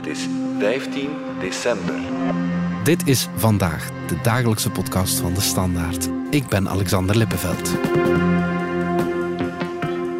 Het is 15 december. Dit is vandaag de dagelijkse podcast van de Standaard. Ik ben Alexander Lippenveld.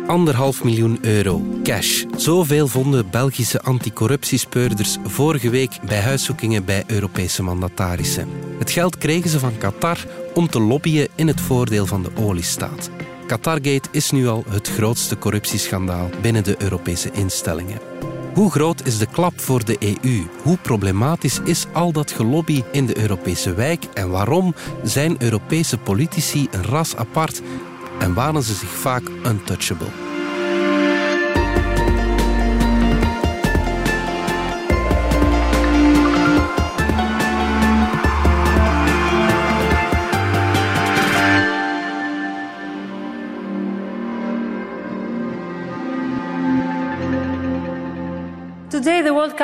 Anderhalf miljoen euro cash. Zoveel vonden Belgische anticorruptiespeurders vorige week bij huiszoekingen bij Europese mandatarissen. Het geld kregen ze van Qatar om te lobbyen in het voordeel van de oliestaat. Qatargate is nu al het grootste corruptieschandaal binnen de Europese instellingen. Hoe groot is de klap voor de EU? Hoe problematisch is al dat gelobby in de Europese wijk? En waarom zijn Europese politici een ras apart en waren ze zich vaak untouchable?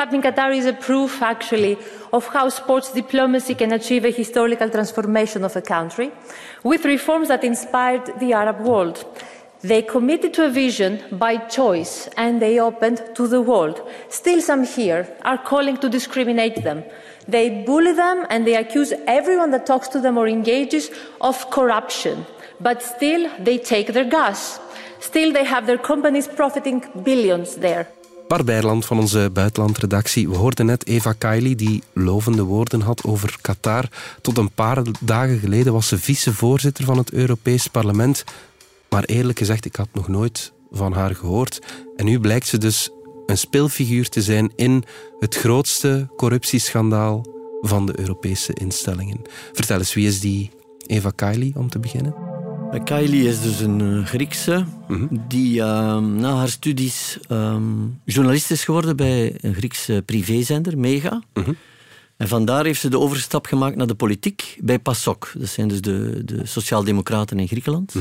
Cup in Qatar is a proof, actually, of how sports diplomacy can achieve a historical transformation of a country with reforms that inspired the Arab world. They committed to a vision by choice and they opened to the world. Still, some here are calling to discriminate them. They bully them and they accuse everyone that talks to them or engages of corruption. But still, they take their gas. Still, they have their companies profiting billions there. Bar Beierland van onze buitenlandredactie. We hoorden net Eva Kaili die lovende woorden had over Qatar. Tot een paar dagen geleden was ze vicevoorzitter van het Europees Parlement. Maar eerlijk gezegd, ik had nog nooit van haar gehoord. En nu blijkt ze dus een speelfiguur te zijn in het grootste corruptieschandaal van de Europese instellingen. Vertel eens, wie is die Eva Kaili om te beginnen? Kylie is dus een eh, Griekse die ehm, na haar studies um, journalist is geworden bij een Griekse privézender, Mega. En vandaar heeft ze de overstap gemaakt naar de politiek bij PASOK. Dat zijn dus de, de Sociaaldemocraten in Griekenland.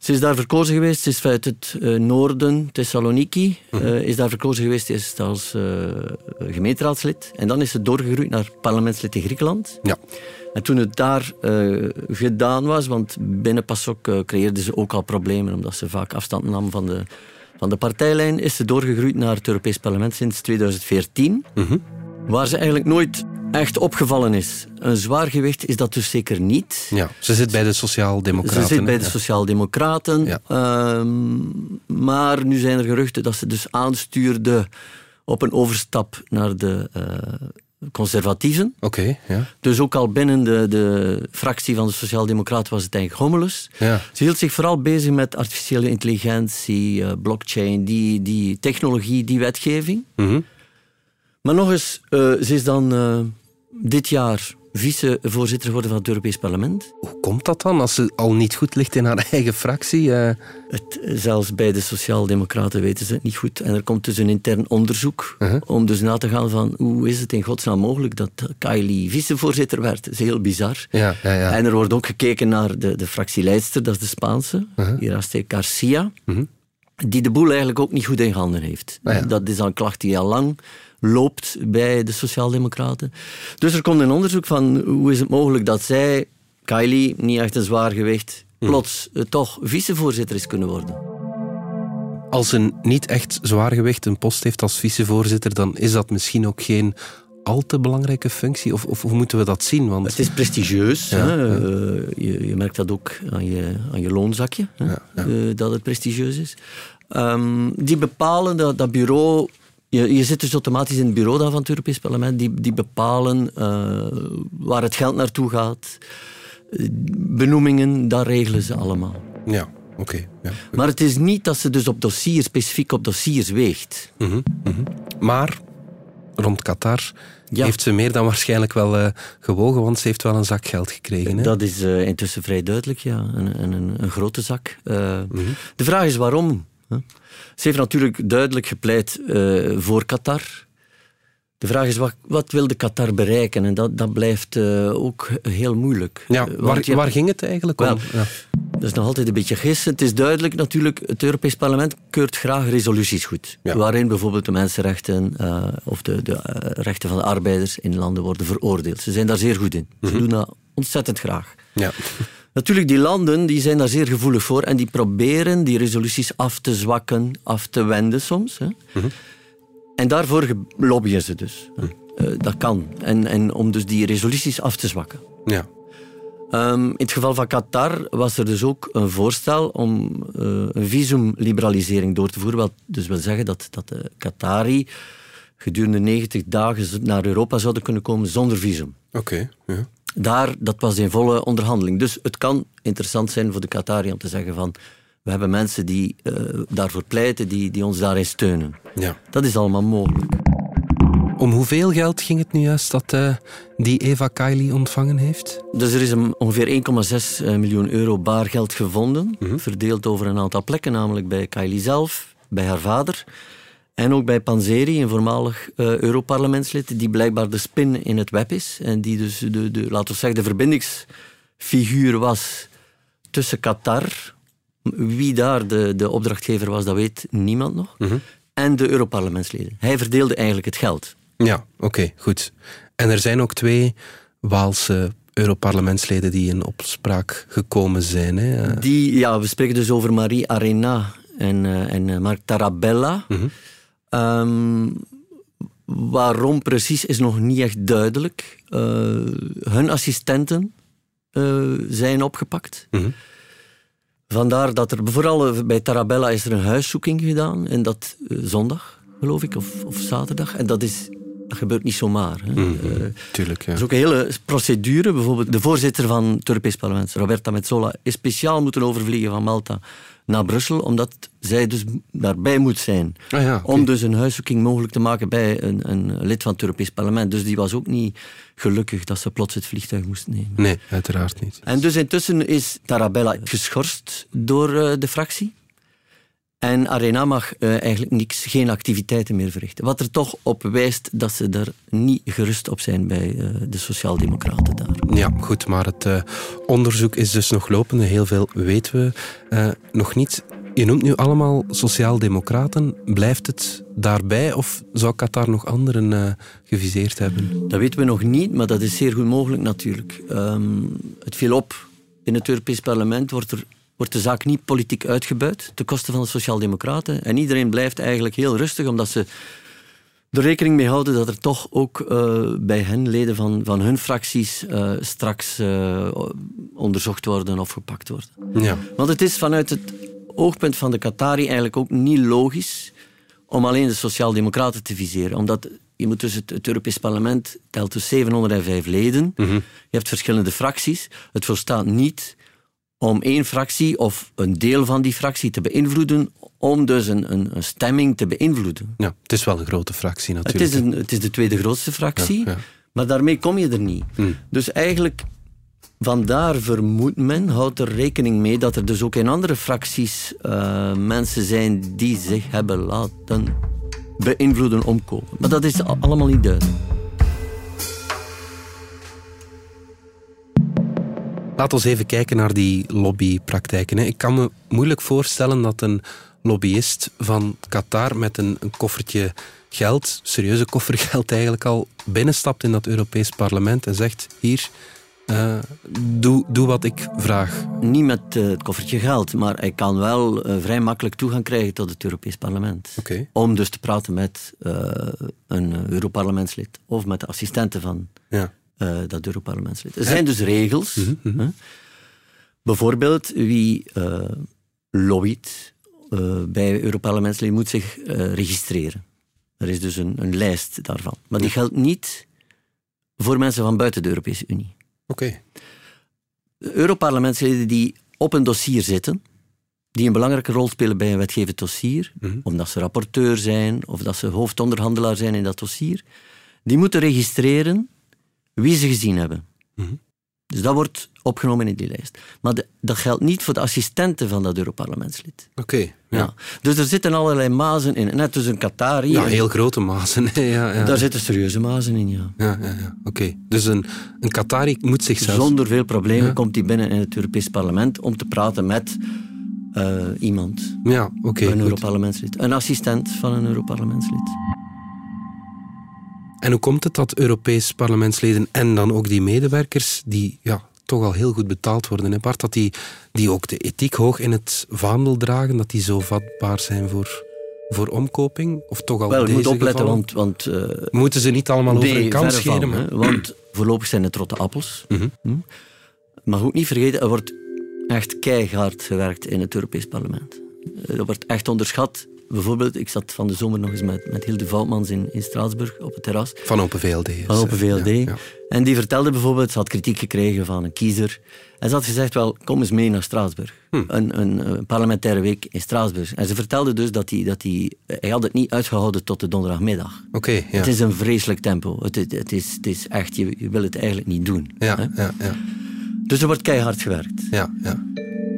Ze is daar verkozen geweest, ze is uit het uh, noorden, Thessaloniki, uh, is daar verkozen geweest eerst als uh, gemeenteraadslid. En dan is ze doorgegroeid naar parlementslid in Griekenland. Ja. En toen het daar gedaan was, want binnen PASOK creëerden ze ook al problemen, omdat ze vaak afstand nam van de, van de partijlijn, is ze doorgegroeid naar het Europees Parlement sinds 2014. Waar ze eigenlijk nooit echt opgevallen is. Een zwaar gewicht is dat dus zeker niet. Ja, ze zit bij de Sociaaldemocraten. Ze zit bij de. Sociaaldemocraten. Ja. Ehm, maar nu zijn er geruchten dat ze dus aanstuurde op een overstap naar de uh, conservatieven. Oké, ja. Dus ook al binnen de, de fractie van de Sociaaldemocraten was het eigenlijk hommeles. Ja. Ze hield zich vooral bezig met artificiële intelligentie, uh, blockchain, die, die technologie, die wetgeving. Mhm. Maar nog eens, uh, ze is dan dit jaar vicevoorzitter geworden van het Europees Parlement. Hoe komt dat dan, als ze al niet goed ligt in haar eigen fractie? Uh... Het, zelfs bij de Sociaaldemocraten weten ze het niet goed. En er komt dus een intern onderzoek Uh-huh. om dus na te gaan van hoe is het in godsnaam mogelijk dat Kylie vicevoorzitter werd. Dat is heel bizar. Ja, ja, ja. En er wordt ook gekeken naar de, de fractieleidster, dat is de Spaanse, Uh-huh. Iraste Garcia, Mhm. die de boel eigenlijk ook niet goed in handen heeft. Ah. Dat is al een klacht die al lang loopt bij de Sociaaldemocraten. Dus er komt een onderzoek van hoe is het mogelijk dat zij, Kylie, niet echt een zwaar gewicht, Mhm. plots eh, toch vicevoorzitter is kunnen worden. Als een niet echt zwaargewicht een post heeft als vicevoorzitter, dan is dat misschien ook geen al te belangrijke functie? Of, of hoe moeten we dat zien? Want... Het is prestigieus. Ja, hè. ja. Eh, je, je merkt dat ook aan je, aan je loonzakje, hè, Ja, eh, dat het prestigieus is. Ehm, die bepalen, dat, dat bureau... Je, je zit dus automatisch in het bureau dan van het Europees Parlement. Die, die bepalen eh, waar het geld naartoe gaat. Benoemingen, dat regelen ze allemaal. Ja, oké. ja. Maar het is niet dat ze dus op dossiers, specifiek op dossiers weegt. Mhm. Maar rond Qatar Ja. heeft ze meer dan waarschijnlijk wel eh, gewogen, want ze heeft wel een zak geld gekregen. Hè? Dat is eh, intussen vrij duidelijk, ja. Een, een, een, grote zak. Mhm. De vraag is waarom. Ze heeft natuurlijk duidelijk gepleit eh, voor Qatar. De vraag is, wat, wat wil de Qatar bereiken? En dat, dat blijft eh, ook heel moeilijk. Ja, Eh, waar, je- waar ging het eigenlijk om? Wel, Ja. Dat is nog altijd een beetje gissen. Het is duidelijk natuurlijk, het Europees Parlement keurt graag resoluties goed. Ja. Waarin bijvoorbeeld de mensenrechten of de, de rechten van de arbeiders in landen worden veroordeeld. Ze zijn daar zeer goed in. Ze doen dat ontzettend graag. Ja. Natuurlijk, die landen die zijn daar zeer gevoelig voor en die proberen die resoluties af te zwakken, af te wenden soms. Hè. En daarvoor lobbyen ze dus. Uh, dat kan. En, en om dus die resoluties af te zwakken. Ja. Um, in het geval van Qatar was er dus ook een voorstel om uh, een visumliberalisering door te voeren. Wat dus wil zeggen dat, dat de Qatari gedurende 90 dagen naar Europa zouden kunnen komen zonder visum. Oké, ja. Daar, dat was in volle onderhandeling. Dus het kan interessant zijn voor de Qatari om te zeggen van we hebben mensen die uh, daarvoor pleiten, die, die ons daarin steunen. Ja. Dat is allemaal mogelijk. Om hoeveel geld ging het nu juist dat uh, die Eva Kaili ontvangen heeft? Dus er is een, ongeveer 1,6 eh, miljoen euro baargeld gevonden, Mhm. verdeeld over een aantal plekken, namelijk bij Kaili zelf, bij haar vader en ook bij Panzeri, een voormalig uh, Europarlementslid, die blijkbaar de spin in het web is en die dus de, de, laten we zeggen, de verbindingsfiguur was tussen Qatar, wie daar de, de opdrachtgever was, dat weet niemand nog, Mhm. en de Europarlementsleden. Hij verdeelde eigenlijk het geld. Ja, oké, goed. En er zijn ook twee Waalse Europarlementsleden die in opspraak gekomen zijn. Hè? Die, ja, we spreken dus over Marie Arena en, uh, en uh, Mark Tarabella. Mm um, waarom precies is nog niet echt duidelijk. Uh, hun assistenten zijn opgepakt. Mm -hmm. Vandaar dat er vooral bij Tarabella is er een huiszoeking gedaan. En dat zondag, geloof ik, of, of zaterdag. En dat is dat gebeurt niet zomaar. Hè. Mm -hmm. uh, Tuurlijk, ja. Er is ook een hele procedure. Bijvoorbeeld de voorzitter van het Europees Parlement, Roberta Metsola, is speciaal moeten overvliegen van Malta naar Brussel, omdat zij dus daarbij moet zijn. Ah ja, okay. Om dus een huiszoeking mogelijk te maken bij een, een, lid van het Europees Parlement. Dus die was ook niet gelukkig dat ze plots het vliegtuig moest nemen. Nee, uiteraard niet. En dus intussen is Tarabella geschorst door uh, de fractie. En Arena mag uh, eigenlijk niks, geen activiteiten meer verrichten. Wat er toch op wijst dat ze er niet gerust op zijn bij uh, de Sociaaldemocraten daar. Ja, goed, maar het uh, onderzoek is dus nog lopende. Heel veel weten we nog niet. Je noemt nu allemaal Sociaaldemocraten. Blijft het daarbij of zou Qatar nog anderen geviseerd hebben? Dat weten we nog niet, maar dat is zeer goed mogelijk natuurlijk. Um, het viel op. In het Europees Parlement wordt er wordt de zaak niet politiek uitgebuit ten koste van de Sociaaldemocraten. En iedereen blijft eigenlijk heel rustig, omdat ze er rekening mee houden dat er toch ook uh, bij hen, leden van, van hun fracties, uh, straks uh, onderzocht worden of gepakt worden. Ja. Want het is vanuit het oogpunt van de Qatari eigenlijk ook niet logisch om alleen de Sociaaldemocraten te viseren. Omdat je moet dus het, het Europees Parlement telt dus 705 leden. Mm -hmm. Je hebt verschillende fracties. Het volstaat niet om één fractie of een deel van die fractie te beïnvloeden, om dus een, een, een stemming te beïnvloeden. Ja, het is wel een grote fractie natuurlijk. Het is, een, het is de tweede grootste fractie, ja, ja. maar daarmee kom je er niet. Hmm. Dus eigenlijk, vandaar vermoedt men, houdt er rekening mee dat er dus ook in andere fracties uh, mensen zijn die zich hebben laten beïnvloeden omkomen. Maar dat is allemaal niet duidelijk. Laten we even kijken naar die lobbypraktijken. Ik kan me moeilijk voorstellen dat een lobbyist van Qatar met een, een koffertje geld, serieuze koffer geld eigenlijk al, binnenstapt in dat Europees parlement en zegt, hier, uh, doe, doe wat ik vraag. Niet met uh, het koffertje geld, maar hij kan wel uh, vrij makkelijk toegang krijgen tot het Europees parlement. Okay. Om dus te praten met een Europarlementslid of met de assistenten van... Ja. Uh, dat Europarlementslid. Er zijn dus regels. Mm -hmm. hè? Bijvoorbeeld, wie uh, lobbyt uh, bij Europarlementsleden moet zich registreren. Er is dus een, een, lijst daarvan. Maar die geldt niet voor mensen van buiten de Europese Unie. Oké. Okay. Europarlementsleden die op een dossier zitten, die een belangrijke rol spelen bij een wetgevend dossier, mm -hmm. omdat ze rapporteur zijn of dat ze hoofdonderhandelaar zijn in dat dossier, die moeten registreren wie ze gezien hebben. Mm -hmm. Dus dat wordt opgenomen in die lijst. Maar de, dat geldt niet voor de assistenten van dat Europarlementslid. Oké. Okay, ja. ja. Dus er zitten allerlei mazen in. Net als een Qatari. Ja, heel grote mazen. ja, ja. Daar zitten serieuze mazen in, ja. Ja, ja, ja. oké. Okay. Dus een, een Qatari moet zichzelf... Zonder veel problemen ja. komt hij binnen in het Europees Parlement om te praten met uh, iemand. Ja, oké. Okay, een Europarlementslid. Een assistent van een Europarlementslid. En hoe komt het dat Europees parlementsleden en dan ook die medewerkers, die ja, toch al heel goed betaald worden, hè Bart, dat die, die ook de ethiek hoog in het vaandel dragen, dat die zo vatbaar zijn voor voor omkoping? Of toch al Wel, je deze moet opletten, gevallen? want... want eh, Moeten ze niet allemaal over nee, een kant verre van, scheren? want voorlopig zijn het rotte appels. Mhm. Hm? Maar ook niet vergeten, er wordt echt keihard gewerkt in het Europees Parlement. Eh, Er wordt echt onderschat. Bijvoorbeeld, ik zat van de zomer nog eens met, met Hilde Voutmans in, in Straatsburg op het terras. Van Open VLD. Van Open eh, VLD. ja, ja. En die vertelde bijvoorbeeld, ze had kritiek gekregen van een kiezer. En ze had gezegd, wel, kom eens mee naar Straatsburg. Hm. Een, een, eh, parlementaire week in Straatsburg. En ze vertelde dus dat hij, dat hij, hij had het niet uitgehouden tot de donderdagmiddag. Oké, ja. Het is een vreselijk tempo. Het, is- het, is, het is echt, je, je wil het eigenlijk niet doen. hè? ja, ja, ja, Dus er wordt keihard gewerkt. ja, ja.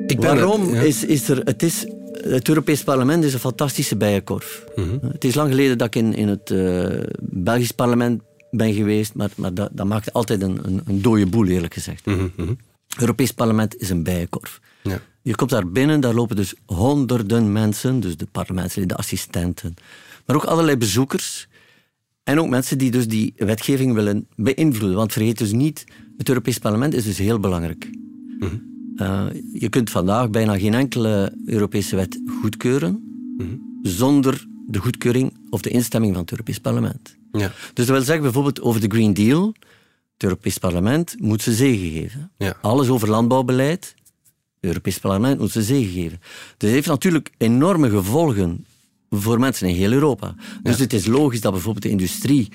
Ik ben Waarom het, ja. is, is er... Het, is, het Europees Parlement is een fantastische bijenkorf. Mhm. Het is lang geleden dat ik in, in het eh, Belgisch parlement ben geweest, maar, maar dat, dat maakt altijd een, een, een dode boel, eerlijk gezegd. Mhm, mhm. Het Europees Parlement is een bijenkorf. Ja. Je komt daar binnen, daar lopen dus honderden mensen, dus de parlementsleden, de assistenten, maar ook allerlei bezoekers. En ook mensen die dus die wetgeving willen beïnvloeden. Want vergeet dus niet, het Europees Parlement is dus heel belangrijk. Eh, je kunt vandaag bijna geen enkele Europese wet goedkeuren zonder de goedkeuring of de instemming van het Europees Parlement. Ja. Dus dat wil zeggen bijvoorbeeld over de Green Deal, het Europees Parlement moet ze zegen geven. Ja. Alles over landbouwbeleid, het Europees Parlement moet ze zegen geven. Dus het heeft natuurlijk enorme gevolgen voor mensen in heel Europa. Dus het is logisch dat bijvoorbeeld de industrie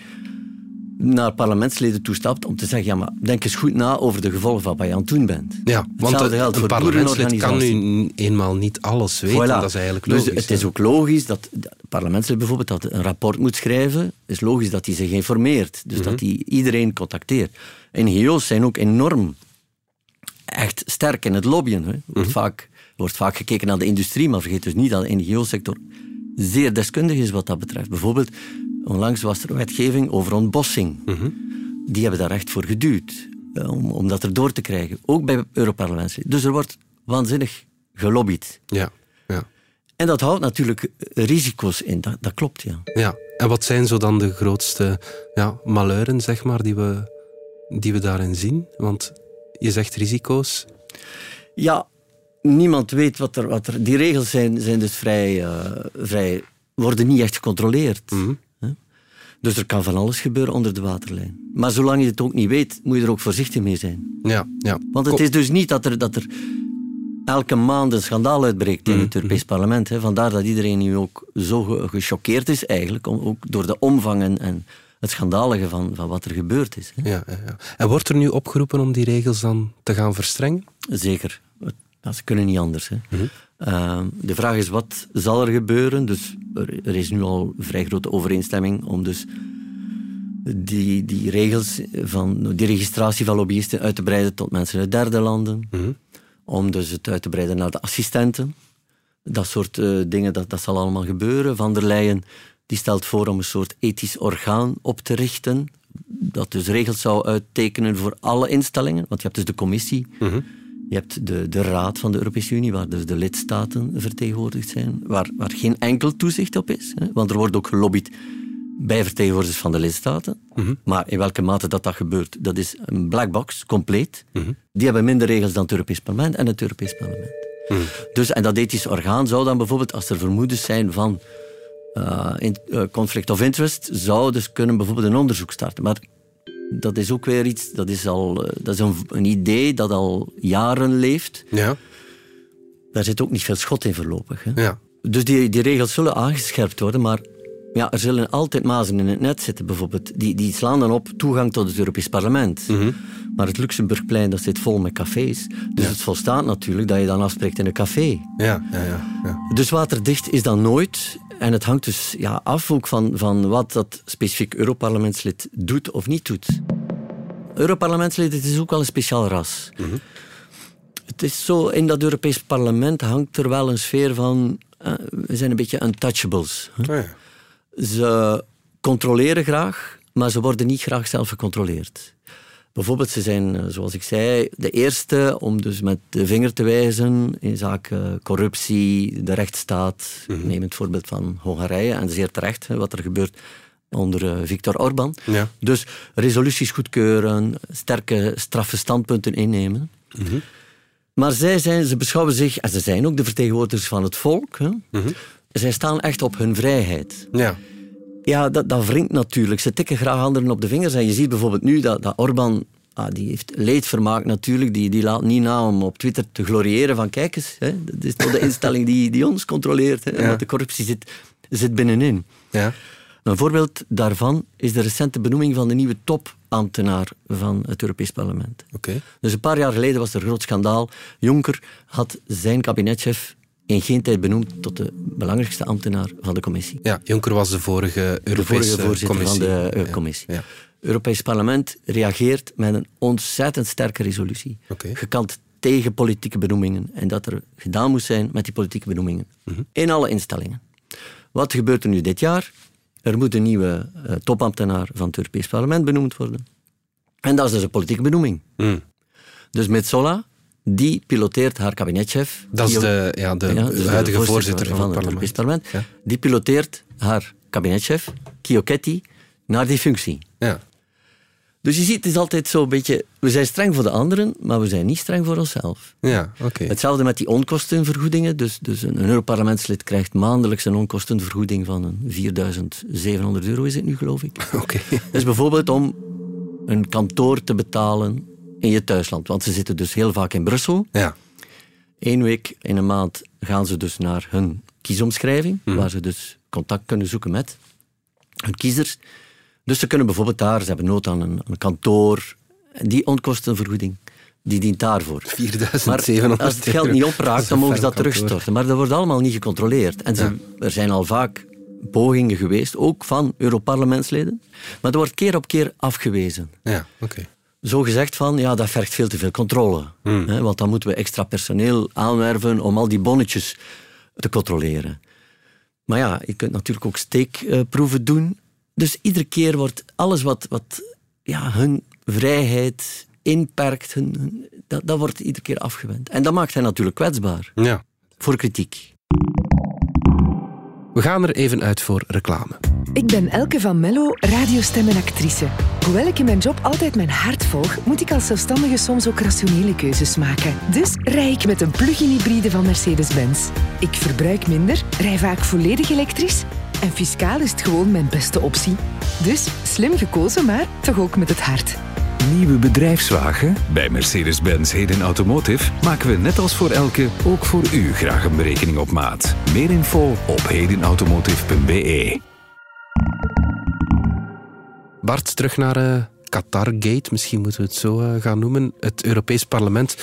naar parlementsleden toestapt om te zeggen, ja, maar denk eens goed na over de gevolgen van wat je aan het doen bent. Ja, want een, geldt een voor parlementslid kan nu eenmaal niet alles weten. Voilà. Dat is eigenlijk dus logisch. het is ook logisch dat parlementslid bijvoorbeeld dat een rapport moet schrijven. Is logisch dat hij zich informeert. Dus dat hij iedereen contacteert. NGO's zijn ook enorm echt sterk in het lobbyen. Hè. Er wordt, vaak, er wordt vaak gekeken naar de industrie, maar vergeet dus niet dat de NGO-sector zeer deskundig is wat dat betreft. Bijvoorbeeld, onlangs was er wetgeving over ontbossing. Die hebben daar echt voor geduwd, eh, om, om dat erdoor te krijgen. Ook bij Europarlementsleden. Dus er wordt waanzinnig gelobbyd. Ja, ja, En dat houdt natuurlijk risico's in, dat, dat klopt, ja. ja. En wat zijn zo dan de grootste ja, malheuren, zeg maar, die we, die we daarin zien? Want je zegt risico's. Ja, niemand weet wat er... Wat er die regels zijn, zijn dus vrij, eh, vrij... worden niet echt gecontroleerd. hè. Dus er kan van alles gebeuren onder de waterlijn. Maar zolang je het ook niet weet, moet je er ook voorzichtig mee zijn. Ja, ja. Want het is dus niet dat er, dat er elke maand een schandaal uitbreekt in het Europees Parlement. Hè. Vandaar dat iedereen nu ook zo ge- gechoqueerd is eigenlijk, om, ook door de omvang en, en het schandalige van, van wat er gebeurd is. Hè. Ja, ja, ja. En wordt er nu opgeroepen om die regels dan te gaan verstrengen? Zeker. Ja, ze kunnen niet anders. Hè. Uh, de vraag is, wat zal er gebeuren? Dus er, er is nu al vrij grote overeenstemming om dus die, die regels van die registratie van lobbyisten uit te breiden tot mensen uit derde landen. Om dus het uit te breiden naar de assistenten. Dat soort eh, dingen, dat, dat zal allemaal gebeuren. Van der Leyen die stelt voor om een soort ethisch orgaan op te richten. Dat dus regels zou uittekenen voor alle instellingen. Want je hebt dus de commissie. Je hebt de, de Raad van de Europese Unie, waar dus de lidstaten vertegenwoordigd zijn, waar, waar geen enkel toezicht op is. Hè, want er wordt ook gelobbyd bij vertegenwoordigers van de lidstaten. Maar in welke mate dat, dat gebeurt, dat is een black box, compleet. Die hebben minder regels dan het Europees Parlement en het Europees Parlement. Dus, en dat ethisch orgaan zou dan bijvoorbeeld, als er vermoedens zijn van eh, in- eh, conflict of interest, zou dus kunnen bijvoorbeeld een onderzoek starten. Maar dat is ook weer iets, dat is, al, eh, dat is een, een idee dat al jaren leeft. Ja, Daar zit ook niet veel schot in voorlopig. Hè? ja. Dus die, die regels zullen aangescherpt worden, maar ja, er zullen altijd mazen in het net zitten. Bijvoorbeeld, die, die slaan dan op toegang tot het Europees Parlement. Maar het Luxemburgplein dat zit vol met cafés. Dus het volstaat natuurlijk dat je dan afspreekt in een café. Ja, ja, ja. ja. Dus waterdicht is dan nooit. En het hangt dus ja, af ook van, van wat dat specifiek Europarlementslid doet of niet doet. Europarlementslid het is ook wel een speciaal ras. Het is zo, in dat Europees parlement hangt er wel een sfeer van... eh, we zijn een beetje untouchables. hè. Ah, ja. Ze controleren graag, maar ze worden niet graag zelf gecontroleerd. Bijvoorbeeld, ze zijn, eh, zoals ik zei, de eerste om dus met de vinger te wijzen in zaken corruptie, de rechtsstaat. Neem het voorbeeld van Hongarije, en zeer terecht, wat er gebeurt onder eh, Viktor Orbán. Ja. Dus resoluties goedkeuren, sterke, straffe standpunten innemen. Maar zij zijn, ze beschouwen zich, en ze zijn ook de vertegenwoordigers van het volk. Hè. zij staan echt op hun vrijheid. Ja. Ja, dat, dat wringt natuurlijk. Ze tikken graag anderen op de vingers. En je ziet bijvoorbeeld nu dat, dat Orbán, ah, die heeft leedvermaak natuurlijk, die, die laat niet na om op Twitter te gloriëren van kijk eens, hè, dat is toch de instelling die, die ons controleert. Hè, Ja. Want de corruptie zit, zit binnenin. Ja. Een voorbeeld daarvan is de recente benoeming van de nieuwe topambtenaar van het Europees Parlement. Oké. Dus een paar jaar geleden was er een groot schandaal. Juncker had zijn kabinetchef in geen tijd benoemd tot de belangrijkste ambtenaar van de commissie. Ja, Juncker was de vorige De Europese vorige voorzitter commissie. van de eh, commissie. Ja. Europees Parlement reageert met een ontzettend sterke resolutie. Gekant tegen politieke benoemingen. En dat er gedaan moest zijn met die politieke benoemingen. Mhm. In alle instellingen. Wat gebeurt er nu dit jaar? Er moet een nieuwe eh, topambtenaar van het Europees Parlement benoemd worden. En dat is dus een politieke benoeming. Mm. Dus Metsola, die piloteert haar kabinetchef. Dat is de, ja, de ja, dus de huidige voorzitter van, het parlement. Parlement. Ja. Die piloteert haar kabinetchef, Chiocchetti, naar die functie. Ja. Dus je ziet, het is altijd zo'n beetje... We zijn streng voor de anderen, maar we zijn niet streng voor onszelf. Ja, oké. Hetzelfde met die onkostenvergoedingen. Dus, dus een, een Europarlementslid krijgt maandelijks een onkostenvergoeding van een 4700 euro, is het nu, geloof ik. Oké. Dus bijvoorbeeld om een kantoor te betalen in je thuisland. Want ze zitten dus heel vaak in Brussel. Ja. Eén week in een maand gaan ze dus naar hun kiesomschrijving, waar ze dus contact kunnen zoeken met hun kiezers. Dus ze kunnen bijvoorbeeld daar, ze hebben nood aan een, een kantoor, die onkostenvergoeding, die dient daarvoor. 4700 Maar als het geld niet opraakt, dan mogen ze dat terugstorten. Maar dat wordt allemaal niet gecontroleerd. En ze, er zijn al vaak pogingen geweest, ook van Europarlementsleden, maar dat wordt keer op keer afgewezen Ja, oké. Zo gezegd van, ja, dat vergt veel te veel controle. Hè, want dan moeten we extra personeel aanwerven om al die bonnetjes te controleren. Maar ja, je kunt natuurlijk ook steekproeven doen. Dus iedere keer wordt alles wat, wat ja, hun vrijheid inperkt, hun, hun- dat, dat wordt iedere keer afgewend. En dat maakt hen natuurlijk kwetsbaar Ja. voor kritiek. We gaan er even uit voor reclame. Ik ben Elke van Mello, radiostem en actrice. Hoewel ik in mijn job altijd mijn hart volg, moet ik als zelfstandige soms ook rationele keuzes maken. Dus rij ik met een plug-in hybride van Mercedes-Benz. Ik verbruik minder, rij vaak volledig elektrisch en fiscaal is het gewoon mijn beste optie. Dus slim gekozen, maar toch ook met het hart. Nieuwe bedrijfswagen? Bij Mercedes-Benz Heden Automotive maken we net als voor elke ook voor u graag een berekening op maat. Meer info op hedenautomotive.be. Bart, terug naar eh Qatargate, misschien moeten we het zo eh, gaan noemen. Het Europees Parlement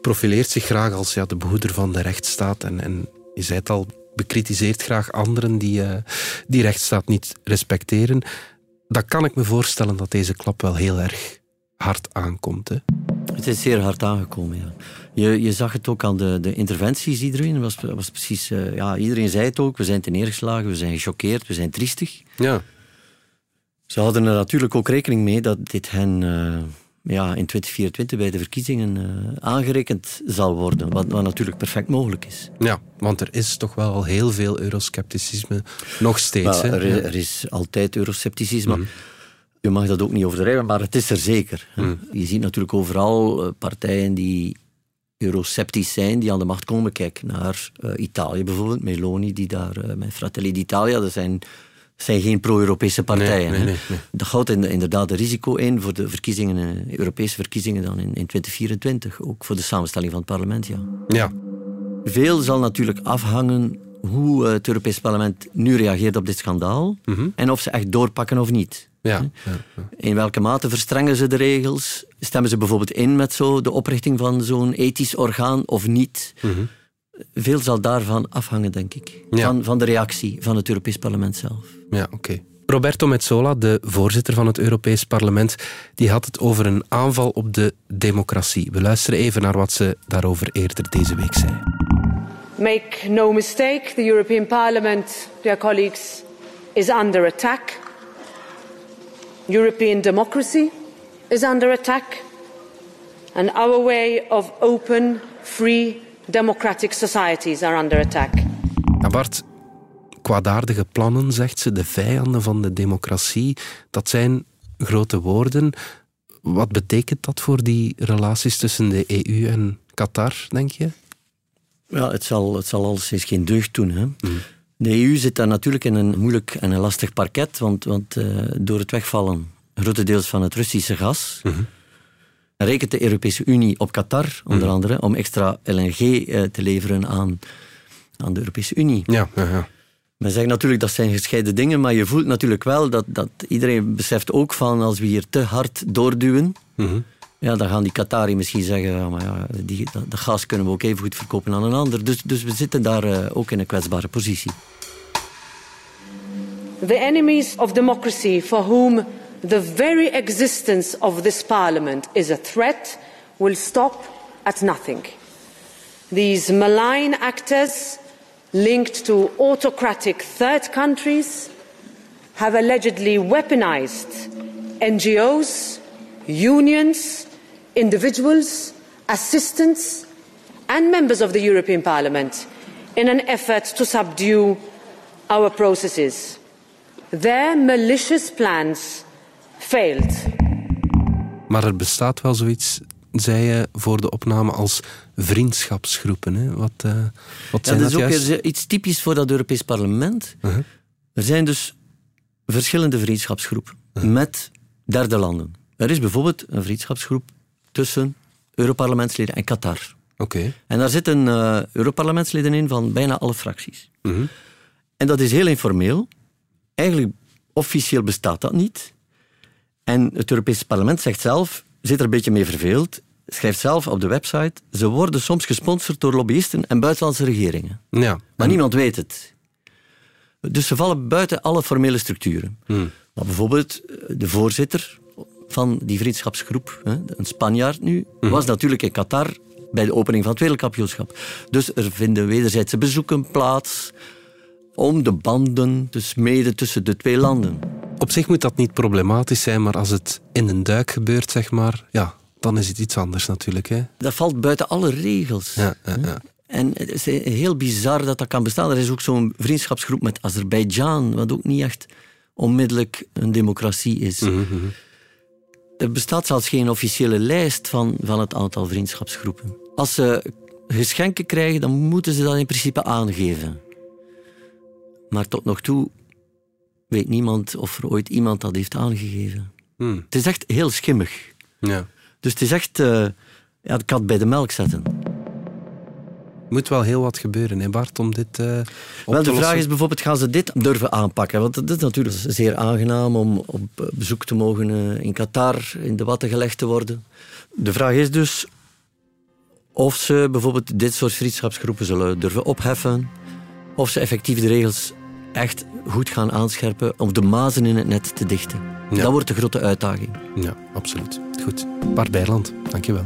profileert zich graag als ja, de behoeder van de rechtsstaat. En, en je zei het al, bekritiseert graag anderen die eh, die rechtsstaat niet respecteren. Dan kan ik me voorstellen dat deze klap wel heel erg hard aankomt. Hè? Het is zeer hard aangekomen, ja. Je, je zag het ook aan de, de interventies iedereen. Was, was precies, ja, iedereen zei het ook. We zijn ten neergeslagen, we zijn gechoqueerd, we zijn triestig. Ja. Ze hadden er natuurlijk ook rekening mee dat dit hen eh, ja, in 2024 bij de verkiezingen eh, aangerekend zal worden. Wat, wat natuurlijk perfect mogelijk is. ja, want er is toch wel al heel veel euroscepticisme nog steeds. Hè? er, er is altijd euroscepticisme. Je mag dat ook niet overdrijven, maar het is er zeker. hè. Je ziet natuurlijk overal eh, partijen die eurosceptisch zijn, die aan de macht komen. Kijk naar Italië bijvoorbeeld, Meloni, die daar met Fratelli d'Italia, dat zijn, zijn geen pro-Europese partijen. nee, nee, nee. Dat houdt in- inderdaad een risico in voor de verkiezingen, eh, Europese verkiezingen dan in, in 2024, ook voor de samenstelling van het parlement, ja. ja. Veel zal natuurlijk afhangen hoe eh, het Europees Parlement nu reageert op dit schandaal en of ze echt doorpakken of niet. Ja, ja, ja. In welke mate verstrengen ze de regels? Stemmen ze bijvoorbeeld in met zo de oprichting van zo'n ethisch orgaan of niet? Veel zal daarvan afhangen, denk ik. Ja. Van, van de reactie van het Europees Parlement zelf. Ja, oké. Roberto Metsola, de voorzitter van het Europees Parlement, die had het over een aanval op de democratie. We luisteren even naar wat ze daarover eerder deze week zei. Make no mistake, the European Parliament, dear colleagues, is under attack. European democracy is under attack. And our way of open, free, democratic societies are under attack. Ja, Bart, kwaadaardige plannen, zegt ze, de vijanden van de democratie, dat zijn grote woorden. Wat betekent dat voor die relaties tussen de EU en Qatar, denk je? Ja, het zal, het zal alleszins geen deugd doen. Hè? De EU zit daar natuurlijk in een moeilijk en een lastig parket, want, want uh, door het wegvallen grotendeels van het Russische gas, mm rekent de Europese Unie op Qatar, onder mhm. andere, om extra LNG uh, te leveren aan, aan de Europese Unie. Ja, ja, ja. Men zegt natuurlijk dat zijn gescheiden dingen, maar je voelt natuurlijk wel dat, dat iedereen beseft ook van als we hier te hard doorduwen, mm ja, dan gaan die Qatari misschien zeggen, ja, maar ja, die, dat, dat, gas kunnen we ook even goed verkopen aan een ander. Dus, dus we zitten daar uh, ook in een kwetsbare positie. The enemies of democracy for whom the very existence of this parliament is a threat will stop at nothing. These malign actors linked to autocratic third countries have allegedly weaponized NGOs, unions, individuals, assistants, and members of the European Parliament in an effort to subdue our processes. Their malicious plans failed. Maar er bestaat wel zoiets, zei je voor de opname, als vriendschapsgroepen. Hè? Wat, uh, wat zijn ja, dat, dat is ook iets typisch voor dat Europees Parlement. Uh -huh. Er zijn dus verschillende vriendschapsgroepen uh -huh. met derde landen. Er is bijvoorbeeld een vriendschapsgroep tussen Europarlementsleden en Qatar. Oké. En daar zitten uh, Europarlementsleden in van bijna alle fracties. Uh -huh. En dat is heel informeel. Eigenlijk officieel bestaat dat niet. En het Europese parlement zegt zelf, zit er een beetje mee verveeld, schrijft zelf op de website, ze worden soms gesponsord door lobbyisten en buitenlandse regeringen. Ja. Maar niemand weet het. Dus ze vallen buiten alle formele structuren. Hmm. Maar bijvoorbeeld eh, de voorzitter van die vriendschapsgroep, een Spanjaard nu, hmm. was natuurlijk in Qatar bij de opening van het wereldkampioenschap. Dus er vinden wederzijdse bezoeken plaats om de banden te smeden tussen de twee landen. Op zich moet dat niet problematisch zijn, maar als het in een duik gebeurt, zeg maar, ja, dan is het iets anders natuurlijk. Hè? Dat valt buiten alle regels. Ja, ja, ja. En het is heel bizar dat dat kan bestaan. Er is ook zo'n vriendschapsgroep met Azerbeidzjan, wat ook niet echt onmiddellijk een democratie is. Mm -hmm. Er bestaat zelfs geen officiële lijst van, van het aantal vriendschapsgroepen. Als ze geschenken krijgen, dan moeten ze dat in principe aangeven. Maar tot nog toe weet niemand of er ooit iemand dat heeft aangegeven. Hmm. Het is echt heel schimmig. Ja. Dus het is echt uh, ja, de kat bij de melk zetten. moet wel heel wat gebeuren, hè Bart, om dit uh, Wel, de vraag is bijvoorbeeld, gaan ze dit durven aanpakken? Want het is natuurlijk zeer aangenaam om op bezoek te mogen uh, in Qatar, in de watten gelegd te worden. De vraag is dus of ze bijvoorbeeld dit soort vriendschapsgroepen zullen durven opheffen, of ze effectief de regels echt goed gaan aanscherpen om de mazen in het net te dichten. Dat wordt de grote uitdaging. Ja, absoluut. Goed. Bart Bijland, dankjewel.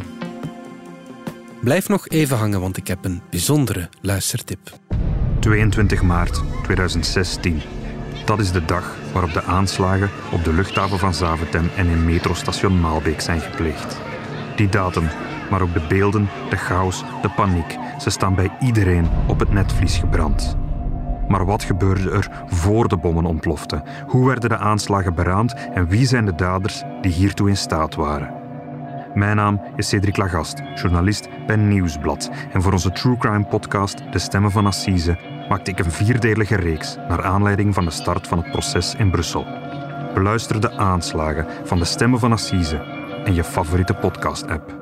Blijf nog even hangen, want ik heb een bijzondere luistertip. 22 maart 2016. Dat is de dag waarop de aanslagen op de luchthaven van Zaventem en in metrostation Maalbeek zijn gepleegd. Die datum, maar ook de beelden, de chaos, de paniek, ze staan bij iedereen op het netvlies gebrand. Maar wat gebeurde er voor de bommen ontploften? Hoe werden de aanslagen beraamd en wie zijn de daders die hiertoe in staat waren? Mijn naam is Cedric Lagast, journalist bij Nieuwsblad. En voor onze True Crime podcast De Stemmen van Assise maakte ik een vierdelige reeks naar aanleiding van de start van het proces in Brussel. Beluister de aanslagen van De Stemmen van Assise in je favoriete podcast-app.